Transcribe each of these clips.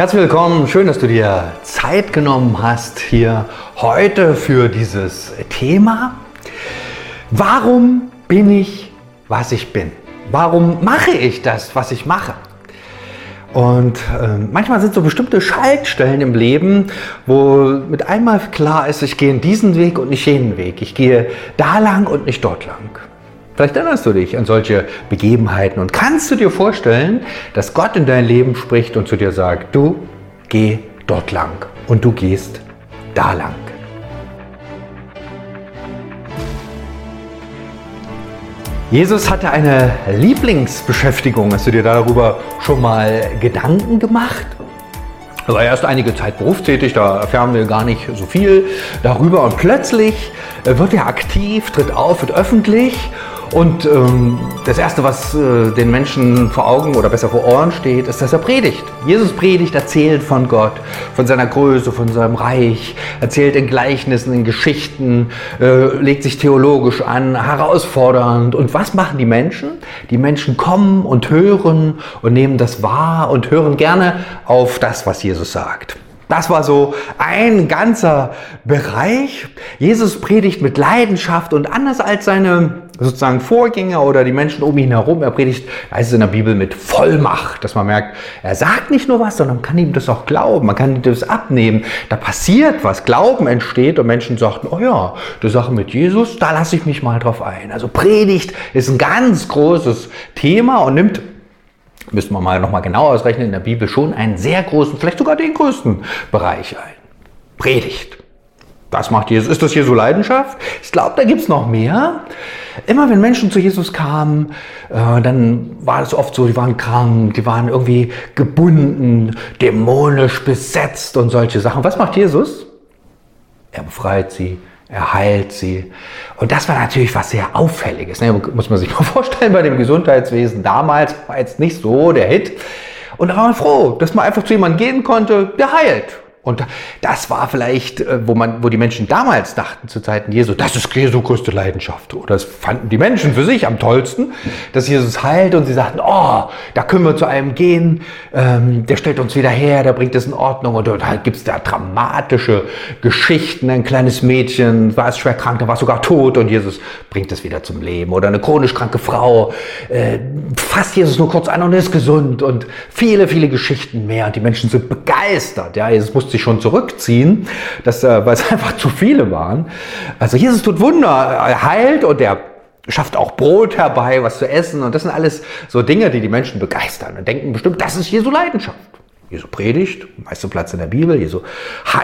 Herzlich willkommen, schön, dass du dir Zeit genommen hast hier heute für dieses Thema. Warum bin ich, was ich bin? Warum mache ich das, was ich mache? Und äh, manchmal sind so bestimmte Schaltstellen im Leben, wo mit einmal klar ist, ich gehe in diesen Weg und nicht jenen Weg. Ich gehe da lang und nicht dort lang. Vielleicht erinnerst du dich an solche Begebenheiten und kannst du dir vorstellen, dass Gott in dein Leben spricht und zu dir sagt, du geh dort lang und du gehst da lang. Jesus hatte eine Lieblingsbeschäftigung. Hast du dir darüber schon mal Gedanken gemacht? Er war erst einige Zeit berufstätig, da erfahren wir gar nicht so viel darüber. Und plötzlich wird er aktiv, tritt auf, wird öffentlich und ähm, das Erste, was äh, den Menschen vor Augen oder besser vor Ohren steht, ist, dass er predigt. Jesus predigt, erzählt von Gott, von seiner Größe, von seinem Reich, erzählt in Gleichnissen, in Geschichten, äh, legt sich theologisch an, herausfordernd. Und was machen die Menschen? Die Menschen kommen und hören und nehmen das wahr und hören gerne auf das, was Jesus sagt. Das war so ein ganzer Bereich. Jesus predigt mit Leidenschaft und anders als seine sozusagen Vorgänger oder die Menschen um ihn herum, er predigt, heißt es in der Bibel, mit Vollmacht, dass man merkt, er sagt nicht nur was, sondern man kann ihm das auch glauben, man kann ihm das abnehmen. Da passiert was, Glauben entsteht und Menschen sagten, oh ja, die Sache mit Jesus, da lasse ich mich mal drauf ein. Also Predigt ist ein ganz großes Thema und nimmt müssen wir mal nochmal genau ausrechnen, in der Bibel schon einen sehr großen, vielleicht sogar den größten Bereich ein. Predigt. Das macht Jesus. Ist das Jesu Leidenschaft? Ich glaube, da gibt es noch mehr. Immer wenn Menschen zu Jesus kamen, äh, dann war es oft so, die waren krank, die waren irgendwie gebunden, dämonisch besetzt und solche Sachen. Was macht Jesus? Er befreit sie, er heilt sie. Und das war natürlich was sehr Auffälliges. Ne? Muss man sich mal vorstellen, bei dem Gesundheitswesen damals war jetzt nicht so der Hit. Und da war man froh, dass man einfach zu jemandem gehen konnte, der heilt. Und das war vielleicht, äh, wo, man, wo die Menschen damals dachten, zu Zeiten Jesu, das ist Jesu größte Leidenschaft. Oder das fanden die Menschen für sich am tollsten, dass Jesus heilt und sie sagten, oh, da können wir zu einem gehen, ähm, der stellt uns wieder her, der bringt es in Ordnung. Und dort halt gibt es da dramatische Geschichten. Ein kleines Mädchen war es schwer krank, da war sogar tot und Jesus bringt es wieder zum Leben. Oder eine chronisch kranke Frau äh, fasst Jesus nur kurz an und ist gesund. Und viele, viele Geschichten mehr. Und die Menschen sind begeistert. Ja, Jesus musste sich schon zurückziehen, dass, äh, weil es einfach zu viele waren. Also Jesus tut Wunder, er heilt und er schafft auch Brot herbei, was zu essen. Und das sind alles so Dinge, die die Menschen begeistern und denken bestimmt, das ist Jesu Leidenschaft. Jesu predigt, meiste Platz in der Bibel, Jesu,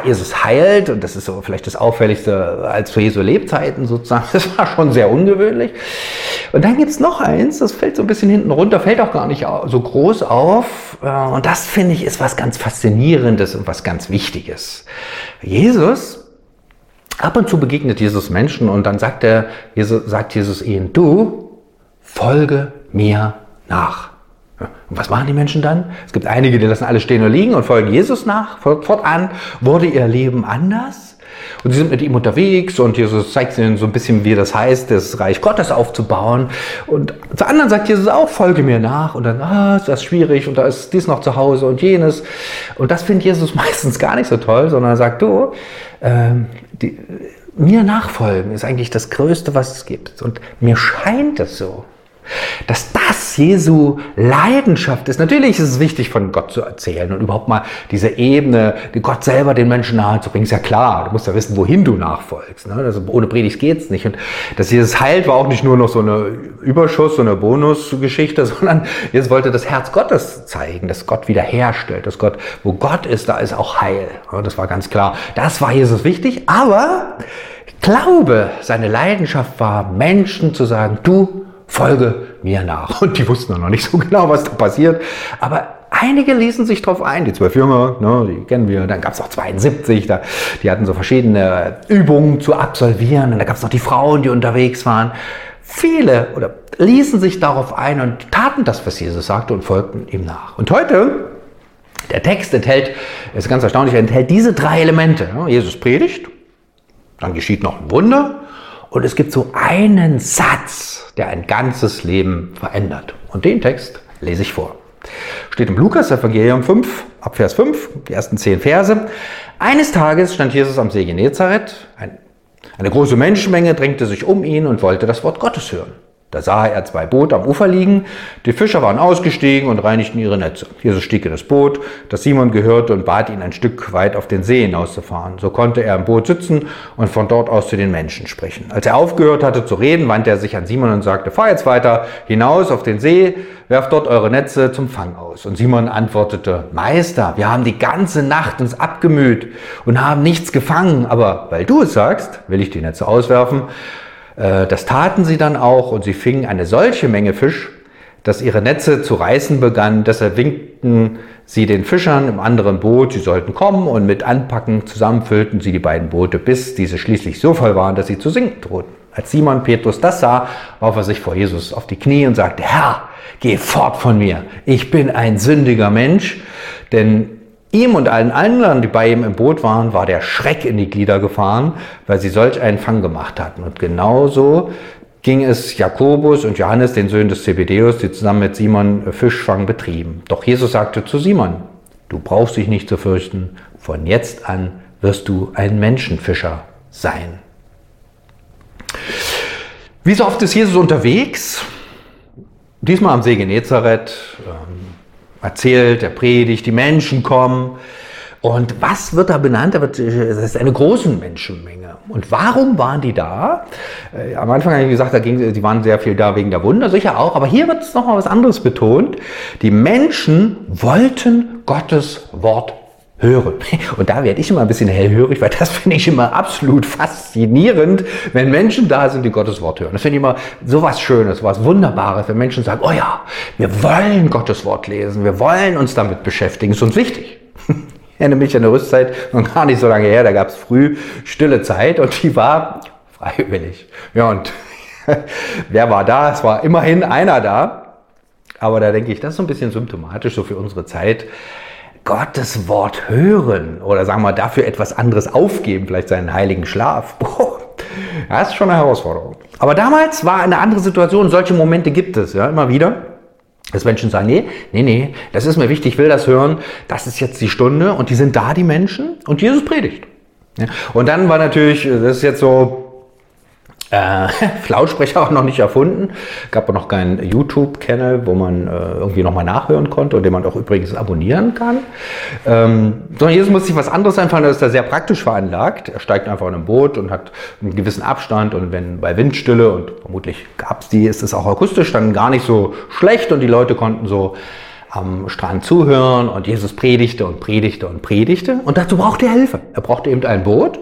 Jesus heilt und das ist so vielleicht das Auffälligste als für Jesu Lebzeiten sozusagen. Das war schon sehr ungewöhnlich. Und dann gibt es noch eins, das fällt so ein bisschen hinten runter, fällt auch gar nicht so groß auf. Äh, und das finde ich ist was ganz Faszinierendes und was ganz Wichtiges. Jesus, ab und zu begegnet Jesus Menschen und dann sagt, er, Jesus, sagt Jesus ihnen, du folge mir nach. Und was machen die Menschen dann? Es gibt einige, die lassen alles stehen und liegen und folgen Jesus nach. Fortan wurde ihr Leben anders. Und sie sind mit ihm unterwegs und Jesus zeigt ihnen so ein bisschen, wie das heißt, das Reich Gottes aufzubauen. Und zu anderen sagt Jesus auch, folge mir nach. Und dann, ah, ist das schwierig und da ist dies noch zu Hause und jenes. Und das findet Jesus meistens gar nicht so toll, sondern er sagt, du, äh, die, mir nachfolgen ist eigentlich das Größte, was es gibt. Und mir scheint es so, dass das Jesu Leidenschaft ist. Natürlich ist es wichtig, von Gott zu erzählen und überhaupt mal diese Ebene, die Gott selber den Menschen nahezubringen. Ist ja klar, du musst ja wissen, wohin du nachfolgst. Ne? Also ohne Predigt geht's nicht. Und dass Jesus heilt, war auch nicht nur noch so eine Überschuss, so eine Bonusgeschichte, sondern Jesus wollte das Herz Gottes zeigen, dass Gott wiederherstellt, dass Gott, wo Gott ist, da ist auch Heil. Das war ganz klar. Das war Jesus wichtig, aber Glaube, seine Leidenschaft war, Menschen zu sagen, du folge mir nach. Und die wussten noch nicht so genau, was da passiert. Aber einige ließen sich drauf ein, die zwölf Jünger, ne, die kennen wir, dann gab es auch 72, da, die hatten so verschiedene Übungen zu absolvieren. Und da gab es noch die Frauen, die unterwegs waren. Viele oder ließen sich darauf ein und taten das, was Jesus sagte und folgten ihm nach. Und heute, der Text enthält, ist ganz erstaunlich, enthält diese drei Elemente. Jesus predigt, dann geschieht noch ein Wunder und es gibt so einen Satz, der ein ganzes Leben verändert. Und den Text lese ich vor. Steht im Lukas Evangelium 5, ab Vers 5, die ersten zehn Verse. Eines Tages stand Jesus am See Genezareth. Ein, eine große Menschenmenge drängte sich um ihn und wollte das Wort Gottes hören. Da sah er zwei Boote am Ufer liegen. Die Fischer waren ausgestiegen und reinigten ihre Netze. Jesus stieg in das Boot, das Simon gehörte, und bat ihn, ein Stück weit auf den See hinauszufahren. So konnte er im Boot sitzen und von dort aus zu den Menschen sprechen. Als er aufgehört hatte zu reden, wandte er sich an Simon und sagte, fahr jetzt weiter hinaus auf den See, werft dort eure Netze zum Fang aus. Und Simon antwortete, Meister, wir haben die ganze Nacht uns abgemüht und haben nichts gefangen, aber weil du es sagst, will ich die Netze auswerfen. Äh, das taten sie dann auch und sie fingen eine solche Menge Fisch, dass ihre Netze zu reißen begannen. Deshalb winkten sie den Fischern im anderen Boot, sie sollten kommen und mit Anpacken zusammenfüllten sie die beiden Boote, bis diese schließlich so voll waren, dass sie zu sinken drohten. Als Simon Petrus das sah, warf er sich vor Jesus auf die Knie und sagte, Herr, geh fort von mir, ich bin ein sündiger Mensch, denn Ihm und allen anderen, die bei ihm im Boot waren, war der Schreck in die Glieder gefahren, weil sie solch einen Fang gemacht hatten. Und genauso ging es Jakobus und Johannes, den Söhnen des Zebedeus, die zusammen mit Simon Fischfang betrieben. Doch Jesus sagte zu Simon, du brauchst dich nicht zu fürchten, von jetzt an wirst du ein Menschenfischer sein. Wie so oft ist Jesus unterwegs, diesmal am See Genezareth, ähm, erzählt, er predigt, die Menschen kommen. Und was wird da benannt? Wird, das ist eine große Menschenmenge. Und warum waren die da? Äh, am Anfang habe ich gesagt, da ging, die waren sehr viel da wegen der Wunder, sicher auch. Aber hier wird es nochmal was anderes betont. Die Menschen wollten Gottes Wort hören. Und da werde ich immer ein bisschen hellhörig, weil das finde ich immer absolut faszinierend, wenn Menschen da sind, die Gottes Wort hören. Das finde ich immer so was Schönes, was Wunderbares, wenn Menschen sagen, oh ja, wir wollen Gottes Wort lesen, wir wollen uns damit beschäftigen, ist uns wichtig. Ich erinnere mich an eine Rüstzeit, noch gar nicht so lange her, da gab es früh stille Zeit und die war freiwillig. Ja, und wer war da? Es war immerhin einer da. Aber da denke ich, das ist so ein bisschen symptomatisch so für unsere Zeit Gottes Wort hören oder sagen wir dafür etwas anderes aufgeben, vielleicht seinen heiligen Schlaf. Boah, das ist schon eine Herausforderung. Aber damals war eine andere Situation. Solche Momente gibt es ja immer wieder. Dass Menschen sagen, nee, nee, nee, das ist mir wichtig, ich will das hören, das ist jetzt die Stunde und die sind da, die Menschen, und Jesus predigt. Ja. Und dann war natürlich, das ist jetzt so äh, Lautsprecher auch noch nicht erfunden. Gab auch noch keinen YouTube-Channel, wo man äh, irgendwie nochmal nachhören konnte und den man auch übrigens abonnieren kann. Ähm, sondern Jesus muss sich was anderes einfallen, das ist da sehr praktisch veranlagt. Er steigt einfach in ein Boot und hat einen gewissen Abstand und wenn bei Windstille und vermutlich gab es die, ist es auch akustisch dann gar nicht so schlecht und die Leute konnten so am Strand zuhören und Jesus predigte und predigte und predigte. Und dazu brauchte er Hilfe. Er brauchte eben ein Boot.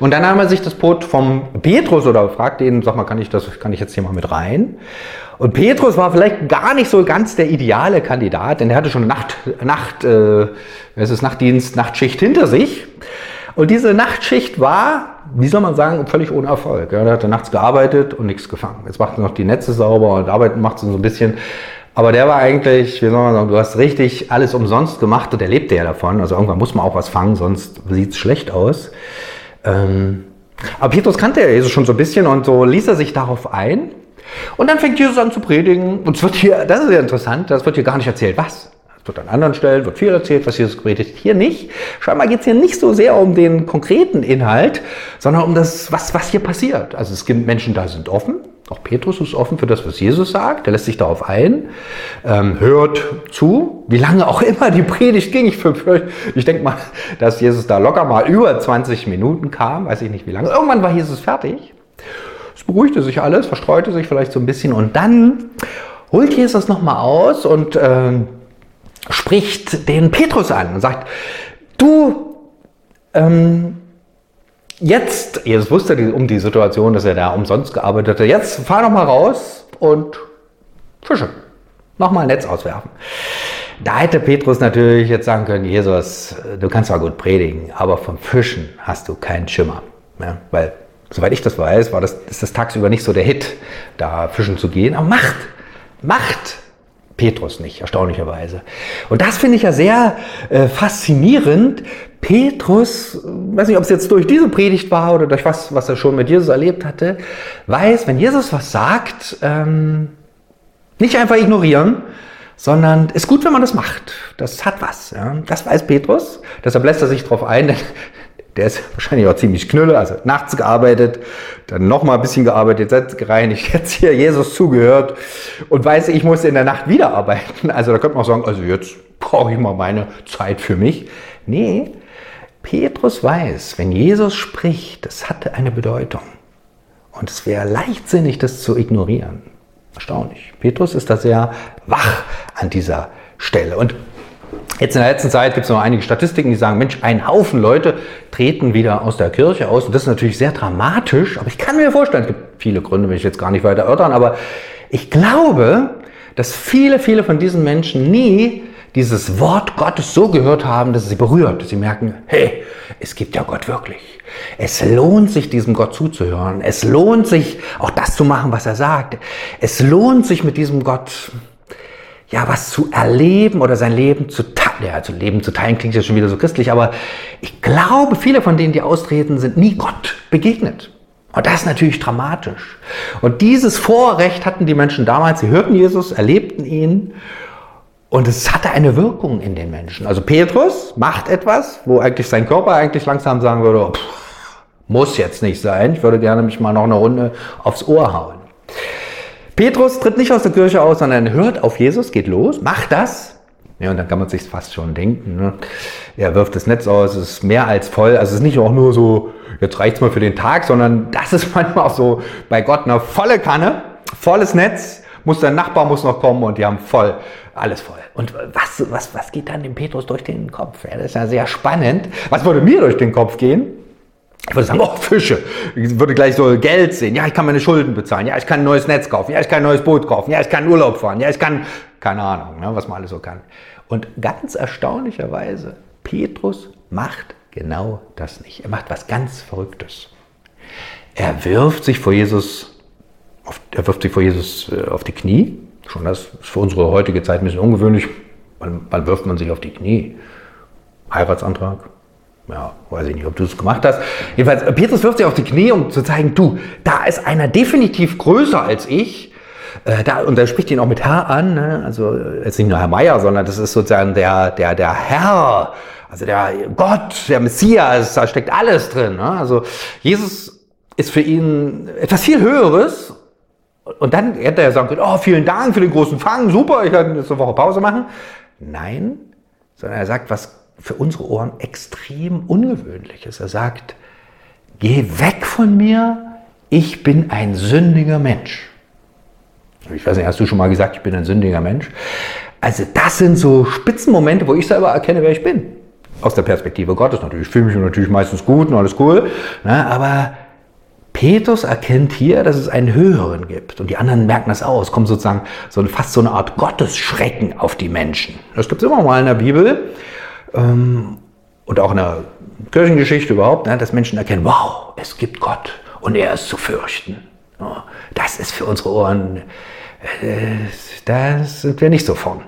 Und dann nahm er sich das Boot vom Petrus oder fragte ihn, sag mal, kann ich das, kann ich jetzt hier mal mit rein? Und Petrus war vielleicht gar nicht so ganz der ideale Kandidat, denn er hatte schon Nacht, Nacht, äh, es ist Nachtdienst, Nachtschicht hinter sich. Und diese Nachtschicht war, wie soll man sagen, völlig ohne Erfolg. Ja, er hatte nachts gearbeitet und nichts gefangen. Jetzt macht er noch die Netze sauber und arbeitet macht so ein bisschen. Aber der war eigentlich, wie soll man sagen, du hast richtig alles umsonst gemacht und er lebte ja davon. Also irgendwann muss man auch was fangen, sonst sieht es schlecht aus. Ähm, aber Petrus kannte ja Jesus schon so ein bisschen und so ließ er sich darauf ein. Und dann fängt Jesus an zu predigen. Und es wird hier, das ist ja interessant, das wird hier gar nicht erzählt, was. Wird an anderen Stellen, wird viel erzählt, was Jesus gepredigt Hier nicht. Scheinbar geht es hier nicht so sehr um den konkreten Inhalt, sondern um das, was, was hier passiert. Also es gibt Menschen, da sind offen, auch Petrus ist offen für das, was Jesus sagt. Er lässt sich darauf ein, ähm, hört zu, wie lange auch immer die Predigt ging. Ich, ich denke mal, dass Jesus da locker mal über 20 Minuten kam, weiß ich nicht wie lange. Irgendwann war Jesus fertig. Es beruhigte sich alles, verstreute sich vielleicht so ein bisschen und dann holt Jesus nochmal aus und äh, spricht den Petrus an und sagt, du, ähm, jetzt, jetzt wusste um die Situation, dass er da umsonst gearbeitet hat, jetzt fahr doch mal raus und fische. Nochmal ein Netz auswerfen. Da hätte Petrus natürlich jetzt sagen können, Jesus, du kannst zwar gut predigen, aber vom Fischen hast du keinen Schimmer. Ja, weil, soweit ich das weiß, war das, ist das tagsüber nicht so der Hit, da fischen zu gehen. Aber macht, macht Petrus nicht, erstaunlicherweise. Und das finde ich ja sehr äh, faszinierend. Petrus, weiß nicht, ob es jetzt durch diese Predigt war oder durch was, was er schon mit Jesus erlebt hatte, weiß, wenn Jesus was sagt, ähm, nicht einfach ignorieren, sondern ist gut, wenn man das macht. Das hat was. Ja. Das weiß Petrus. Deshalb lässt er sich darauf ein, denn der ist wahrscheinlich auch ziemlich knülle, also nachts gearbeitet, dann nochmal ein bisschen gearbeitet, jetzt gereinigt, jetzt hier Jesus zugehört und weiß, ich muss in der Nacht wieder arbeiten. Also da könnte man auch sagen, also jetzt brauche ich mal meine Zeit für mich. Nee, Petrus weiß, wenn Jesus spricht, das hatte eine Bedeutung. Und es wäre leichtsinnig, das zu ignorieren. Erstaunlich. Petrus ist da sehr wach an dieser Stelle. Und jetzt in der letzten Zeit gibt es noch einige Statistiken, die sagen, Mensch, ein Haufen Leute treten wieder aus der Kirche aus. Und das ist natürlich sehr dramatisch. Aber ich kann mir vorstellen, es gibt viele Gründe, will ich jetzt gar nicht weiter erörtern, aber ich glaube, dass viele, viele von diesen Menschen nie dieses Wort Gottes so gehört haben, dass es sie berührt, dass sie merken, hey, es gibt ja Gott wirklich. Es lohnt sich, diesem Gott zuzuhören. Es lohnt sich, auch das zu machen, was er sagt. Es lohnt sich, mit diesem Gott ja, was zu erleben oder sein Leben zu teilen. Ja, zu Leben zu teilen klingt ja schon wieder so christlich, aber ich glaube, viele von denen, die austreten, sind nie Gott begegnet. Und das ist natürlich dramatisch. Und dieses Vorrecht hatten die Menschen damals. Sie hörten Jesus, erlebten ihn und es hatte eine Wirkung in den Menschen. Also Petrus macht etwas, wo eigentlich sein Körper eigentlich langsam sagen würde, pff, muss jetzt nicht sein. Ich würde gerne mich mal noch eine Runde aufs Ohr hauen. Petrus tritt nicht aus der Kirche aus, sondern hört auf Jesus, geht los, macht das. Ja, und dann kann man sich fast schon denken. Ne? Er wirft das Netz aus, es ist mehr als voll. Also es ist nicht auch nur so, jetzt reicht's mal für den Tag, sondern das ist manchmal auch so bei Gott eine volle Kanne, volles Netz muss der Nachbar muss noch kommen und die haben voll, alles voll. Und was, was, was geht dann dem Petrus durch den Kopf? Ja, das ist ja sehr spannend. Was würde mir durch den Kopf gehen? Ich würde sagen, oh, Fische. Ich würde gleich so Geld sehen. Ja, ich kann meine Schulden bezahlen. Ja, ich kann ein neues Netz kaufen. Ja, ich kann ein neues Boot kaufen. Ja, ich kann Urlaub fahren. Ja, ich kann, keine Ahnung, ne, was man alles so kann. Und ganz erstaunlicherweise, Petrus macht genau das nicht. Er macht was ganz Verrücktes. Er wirft sich vor Jesus auf, er wirft sich vor Jesus äh, auf die Knie. Schon das ist für unsere heutige Zeit ein bisschen ungewöhnlich. Wann, wann wirft man sich auf die Knie? Heiratsantrag? Ja, weiß ich nicht, ob du es gemacht hast. Jedenfalls, Petrus wirft sich auf die Knie, um zu zeigen, du, da ist einer definitiv größer als ich. Äh, da, und er spricht ihn auch mit Herr an. Ne? Also jetzt nicht nur Herr Meier, sondern das ist sozusagen der, der, der Herr, also der Gott, der Messias, da steckt alles drin. Ne? Also Jesus ist für ihn etwas viel Höheres und dann hätte er sagen können, oh, vielen Dank für den großen Fang, super, ich kann jetzt eine Woche Pause machen. Nein, sondern er sagt was für unsere Ohren extrem ungewöhnliches. Er sagt, geh weg von mir, ich bin ein sündiger Mensch. Ich weiß nicht, hast du schon mal gesagt, ich bin ein sündiger Mensch? Also das sind so Spitzenmomente, wo ich selber erkenne, wer ich bin. Aus der Perspektive Gottes natürlich. Ich fühle mich natürlich meistens gut und alles cool. Ne? Aber Petrus erkennt hier, dass es einen Höheren gibt. Und die anderen merken das aus. Es kommt sozusagen so fast so eine Art Gottesschrecken auf die Menschen. Das gibt es immer mal in der Bibel. Ähm, und auch in der Kirchengeschichte überhaupt, ne, dass Menschen erkennen, wow, es gibt Gott und er ist zu fürchten. Das ist für unsere Ohren, äh, da sind wir nicht so von.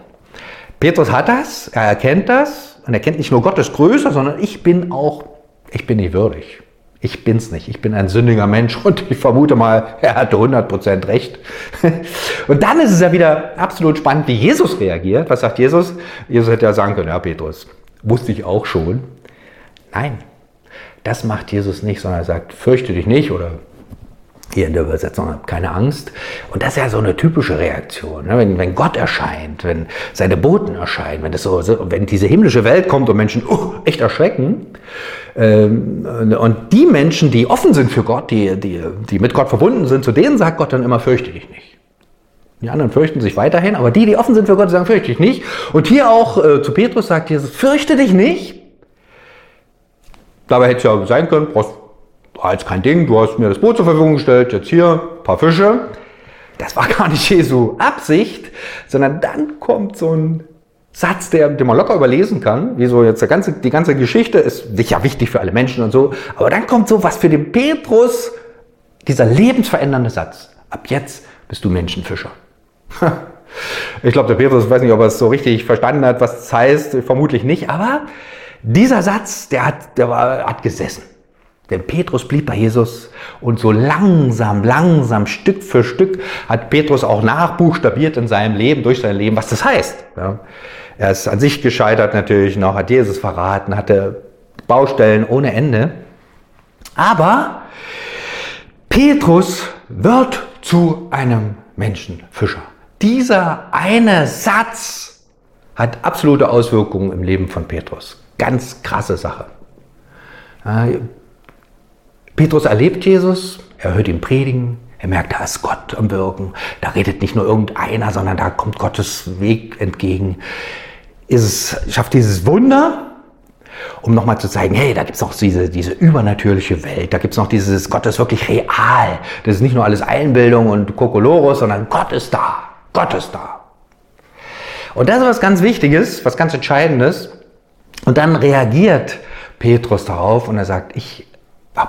Petrus hat das, er erkennt das und er kennt nicht nur Gottes Größe, sondern ich bin auch, ich bin nicht würdig. Ich bin's nicht. Ich bin ein sündiger Mensch und ich vermute mal, er hatte 100% recht. Und dann ist es ja wieder absolut spannend, wie Jesus reagiert. Was sagt Jesus? Jesus hätte ja sagen können, ja Petrus, wusste ich auch schon. Nein, das macht Jesus nicht, sondern er sagt, fürchte dich nicht oder hier in der Übersetzung, keine Angst. Und das ist ja so eine typische Reaktion. Ne? Wenn, wenn Gott erscheint, wenn seine Boten erscheinen, wenn, das so, wenn diese himmlische Welt kommt und Menschen oh, echt erschrecken, ähm, und die Menschen, die offen sind für Gott, die, die, die mit Gott verbunden sind, zu denen sagt Gott dann immer, fürchte dich nicht. Die anderen fürchten sich weiterhin, aber die, die offen sind für Gott, sagen, fürchte dich nicht. Und hier auch äh, zu Petrus sagt Jesus, fürchte dich nicht. Dabei hätte es ja sein können, brauchst jetzt kein Ding, du hast mir das Boot zur Verfügung gestellt, jetzt hier, ein paar Fische. Das war gar nicht Jesu Absicht, sondern dann kommt so ein Satz, der, den man locker überlesen kann, wie so jetzt der ganze, die ganze Geschichte ist sicher wichtig für alle Menschen und so, aber dann kommt so was für den Petrus, dieser lebensverändernde Satz. Ab jetzt bist du Menschenfischer. Ich glaube, der Petrus, weiß nicht, ob er es so richtig verstanden hat, was das heißt, vermutlich nicht, aber dieser Satz, der hat, der war, hat gesessen. Denn Petrus blieb bei Jesus und so langsam, langsam, Stück für Stück hat Petrus auch nachbuchstabiert in seinem Leben, durch sein Leben, was das heißt. Ja. Er ist an sich gescheitert natürlich noch, hat Jesus verraten, hatte Baustellen ohne Ende. Aber Petrus wird zu einem Menschenfischer. Dieser eine Satz hat absolute Auswirkungen im Leben von Petrus. Ganz krasse Sache. Petrus erlebt Jesus, er hört ihn predigen, er merkt, da ist Gott am Wirken. Da redet nicht nur irgendeiner, sondern da kommt Gottes Weg entgegen. Es, schafft dieses Wunder, um nochmal zu zeigen, hey, da gibt es noch diese, diese übernatürliche Welt, da gibt es noch dieses Gott ist wirklich real. Das ist nicht nur alles Einbildung und Kokolores, sondern Gott ist da. Gott ist da. Und das ist was ganz Wichtiges, was ganz Entscheidendes. Und dann reagiert Petrus darauf und er sagt, ich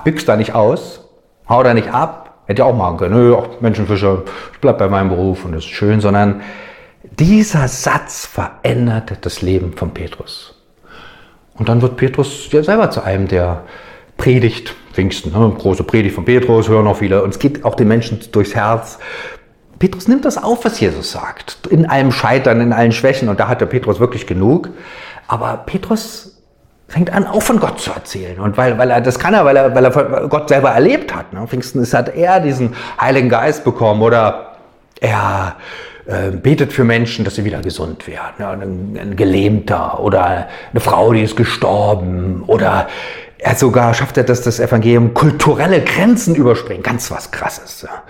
büchs da nicht aus, hau da nicht ab, hätte ja auch machen können, nö, auch Menschenfischer, ich bleib bei meinem Beruf und das ist schön, sondern dieser Satz verändert das Leben von Petrus. Und dann wird Petrus ja selber zu einem, der predigt, Pfingsten, ne? große Predigt von Petrus, hören auch viele, und es geht auch den Menschen durchs Herz. Petrus nimmt das auf, was Jesus sagt, in allem Scheitern, in allen Schwächen, und da hatte Petrus wirklich genug. Aber Petrus fängt an, auch von Gott zu erzählen. Und weil, weil er, das kann er, weil er, weil er Gott selber erlebt hat. Ne? Pfingsten ist, hat er diesen Heiligen Geist bekommen oder er äh, betet für Menschen, dass sie wieder gesund werden. Ja, ein, ein Gelähmter oder eine Frau, die ist gestorben oder er sogar schafft er, dass das Evangelium kulturelle Grenzen überspringt. Ganz was Krasses. Ja.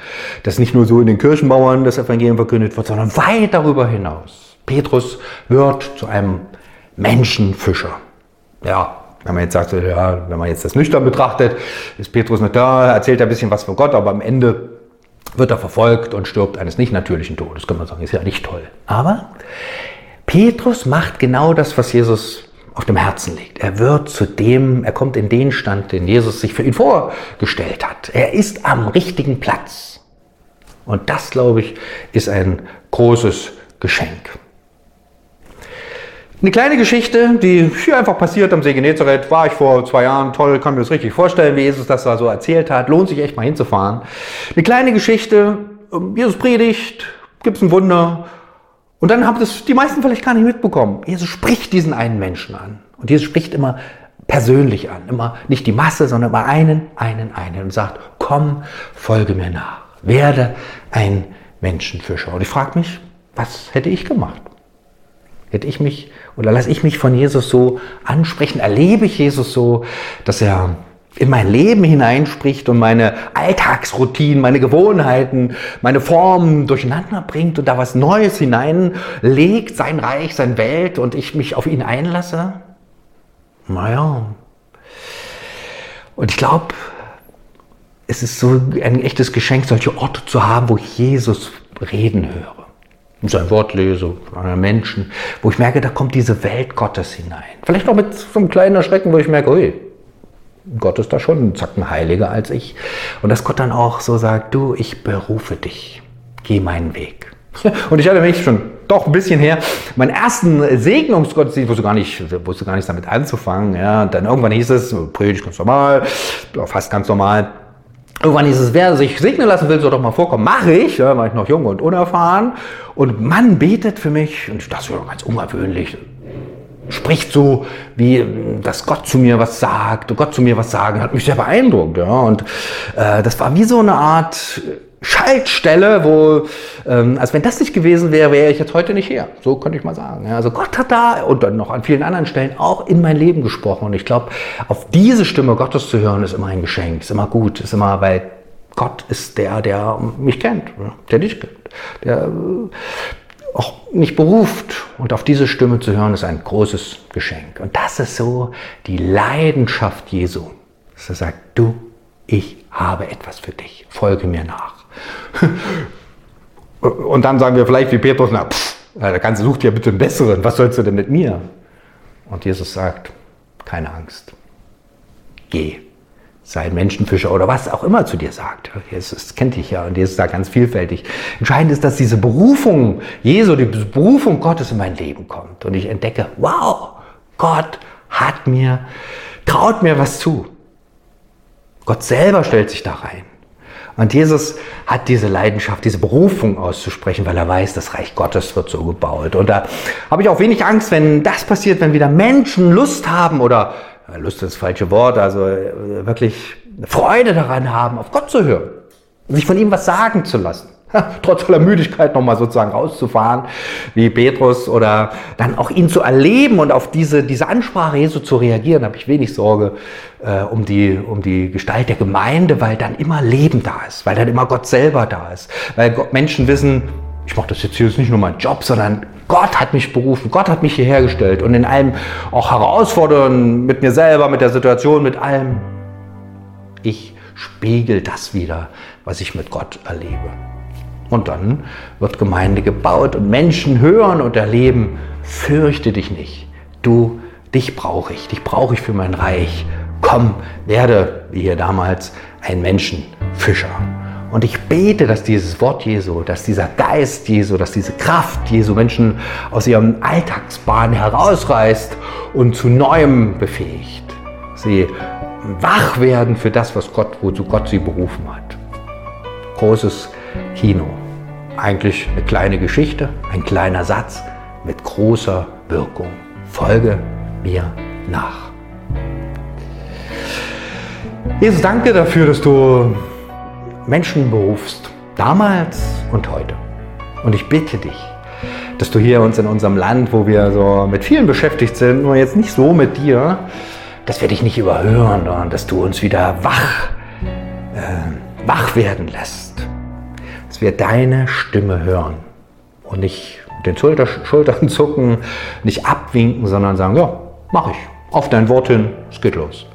Dass nicht nur so in den Kirchenmauern das Evangelium verkündet wird, sondern weit darüber hinaus. Petrus wird zu einem Menschenfischer ja, wenn man jetzt sagt, ja, wenn man jetzt das nüchtern betrachtet, ist Petrus nicht da, erzählt ein bisschen was von Gott, aber am Ende wird er verfolgt und stirbt eines nicht natürlichen Todes. Kann man sagen, ist ja nicht toll. Aber Petrus macht genau das, was Jesus auf dem Herzen liegt. Er wird zu dem, er kommt in den Stand, den Jesus sich für ihn vorgestellt hat. Er ist am richtigen Platz. Und das, glaube ich, ist ein großes Geschenk. Eine kleine Geschichte, die hier einfach passiert am See Genezareth, war ich vor zwei Jahren, toll, kann mir das richtig vorstellen, wie Jesus das da so erzählt hat, lohnt sich echt mal hinzufahren. Eine kleine Geschichte, ähm, Jesus predigt, gibt's ein Wunder und dann haben das die meisten vielleicht gar nicht mitbekommen. Jesus spricht diesen einen Menschen an und Jesus spricht immer persönlich an, immer nicht die Masse, sondern immer einen, einen, einen und sagt, komm, folge mir nach, werde ein Menschenfischer. Und ich frage mich, was hätte ich gemacht? Hätte ich mich oder lasse ich mich von Jesus so ansprechen? Erlebe ich Jesus so, dass er in mein Leben hineinspricht und meine Alltagsroutinen, meine Gewohnheiten, meine Formen durcheinander bringt und da was Neues hineinlegt, sein Reich, seine Welt und ich mich auf ihn einlasse? Naja. Und ich glaube, es ist so ein echtes Geschenk, solche Orte zu haben, wo ich Jesus reden höre sein Wort lese, einer Menschen, wo ich merke, da kommt diese Welt Gottes hinein. Vielleicht auch mit so einem kleinen Erschrecken, wo ich merke, ui, Gott ist da schon ein Zacken heiliger als ich. Und dass Gott dann auch so sagt, du, ich berufe dich, geh meinen Weg. Und ich hatte mich schon doch ein bisschen her, meinen ersten Segnungsgottesdienst, wusste gar nicht, wusste gar nicht damit anzufangen. Ja, und dann irgendwann hieß es, predigt ganz normal, fast ganz normal. Irgendwann hieß es, wer sich segnen lassen will, soll doch mal vorkommen. Mache ich, ja, war ich noch jung und unerfahren. Und Mann betet für mich, und das ist ja ganz ungewöhnlich, spricht so, wie, dass Gott zu mir was sagt, Gott zu mir was sagen, hat mich sehr beeindruckt. Ja. Und äh, das war wie so eine Art Schaltstelle, wo, ähm, als wenn das nicht gewesen wäre, wäre ich jetzt heute nicht hier. So könnte ich mal sagen. Ja, also Gott hat da und dann noch an vielen anderen Stellen auch in mein Leben gesprochen. Und ich glaube, auf diese Stimme Gottes zu hören, ist immer ein Geschenk, ist immer gut, ist immer, weil Gott ist der, der mich kennt, der dich kennt, der auch mich beruft. Und auf diese Stimme zu hören, ist ein großes Geschenk. Und das ist so die Leidenschaft Jesu. Dass er sagt, du, ich habe etwas für dich, folge mir nach. Und dann sagen wir vielleicht wie Petrus, na, pff, der Ganze sucht ja bitte einen besseren, was sollst du denn mit mir? Und Jesus sagt, keine Angst, geh, sei ein Menschenfischer oder was auch immer zu dir sagt. Jesus kennt dich ja und Jesus ist da ganz vielfältig. Entscheidend ist, dass diese Berufung Jesu, die Berufung Gottes in mein Leben kommt und ich entdecke, wow, Gott hat mir, traut mir was zu. Gott selber stellt sich da rein. Und Jesus hat diese Leidenschaft, diese Berufung auszusprechen, weil er weiß, das Reich Gottes wird so gebaut. Und da habe ich auch wenig Angst, wenn das passiert, wenn wieder Menschen Lust haben oder Lust ist das falsche Wort, also äh, wirklich Freude daran haben, auf Gott zu hören, sich von ihm was sagen zu lassen. Trotz aller Müdigkeit nochmal sozusagen rauszufahren, wie Petrus, oder dann auch ihn zu erleben und auf diese, diese Ansprache Jesu zu reagieren, habe ich wenig Sorge äh, um, die, um die Gestalt der Gemeinde, weil dann immer Leben da ist, weil dann immer Gott selber da ist, weil Gott, Menschen wissen, ich mache das jetzt hier ist nicht nur mein Job, sondern Gott hat mich berufen, Gott hat mich hierher gestellt und in allem auch herausfordern mit mir selber, mit der Situation, mit allem. Ich spiegel das wieder, was ich mit Gott erlebe. Und dann wird Gemeinde gebaut und Menschen hören und erleben, fürchte dich nicht. Du, dich brauche ich, dich brauche ich für mein Reich. Komm, werde, wie hier damals, ein Menschenfischer. Und ich bete, dass dieses Wort Jesu, dass dieser Geist Jesu, dass diese Kraft Jesu Menschen aus ihrem Alltagsbahn herausreißt und zu Neuem befähigt. Sie wach werden für das, was Gott, wozu Gott sie berufen hat. Großes Kino. Eigentlich eine kleine Geschichte, ein kleiner Satz mit großer Wirkung. Folge mir nach. Jesus, danke dafür, dass du Menschen berufst, damals und heute. Und ich bitte dich, dass du hier uns in unserem Land, wo wir so mit vielen beschäftigt sind, nur jetzt nicht so mit dir, dass wir dich nicht überhören, sondern dass du uns wieder wach, äh, wach werden lässt. Dass wir deine Stimme hören und nicht mit den Schulter, Schultern zucken, nicht abwinken, sondern sagen, ja, mach ich. Auf dein Wort hin, es geht los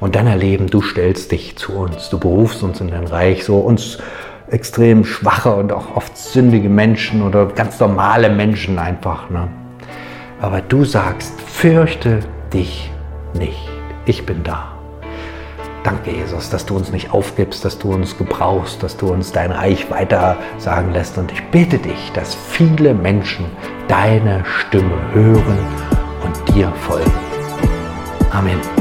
und dann erleben, du stellst dich zu uns, du berufst uns in dein Reich, so uns extrem schwache und auch oft sündige Menschen oder ganz normale Menschen einfach. Ne? Aber du sagst, fürchte dich nicht, ich bin da. Danke, Jesus, dass du uns nicht aufgibst, dass du uns gebrauchst, dass du uns dein Reich weiter sagen lässt. Und ich bitte dich, dass viele Menschen deine Stimme hören und dir folgen. Amen.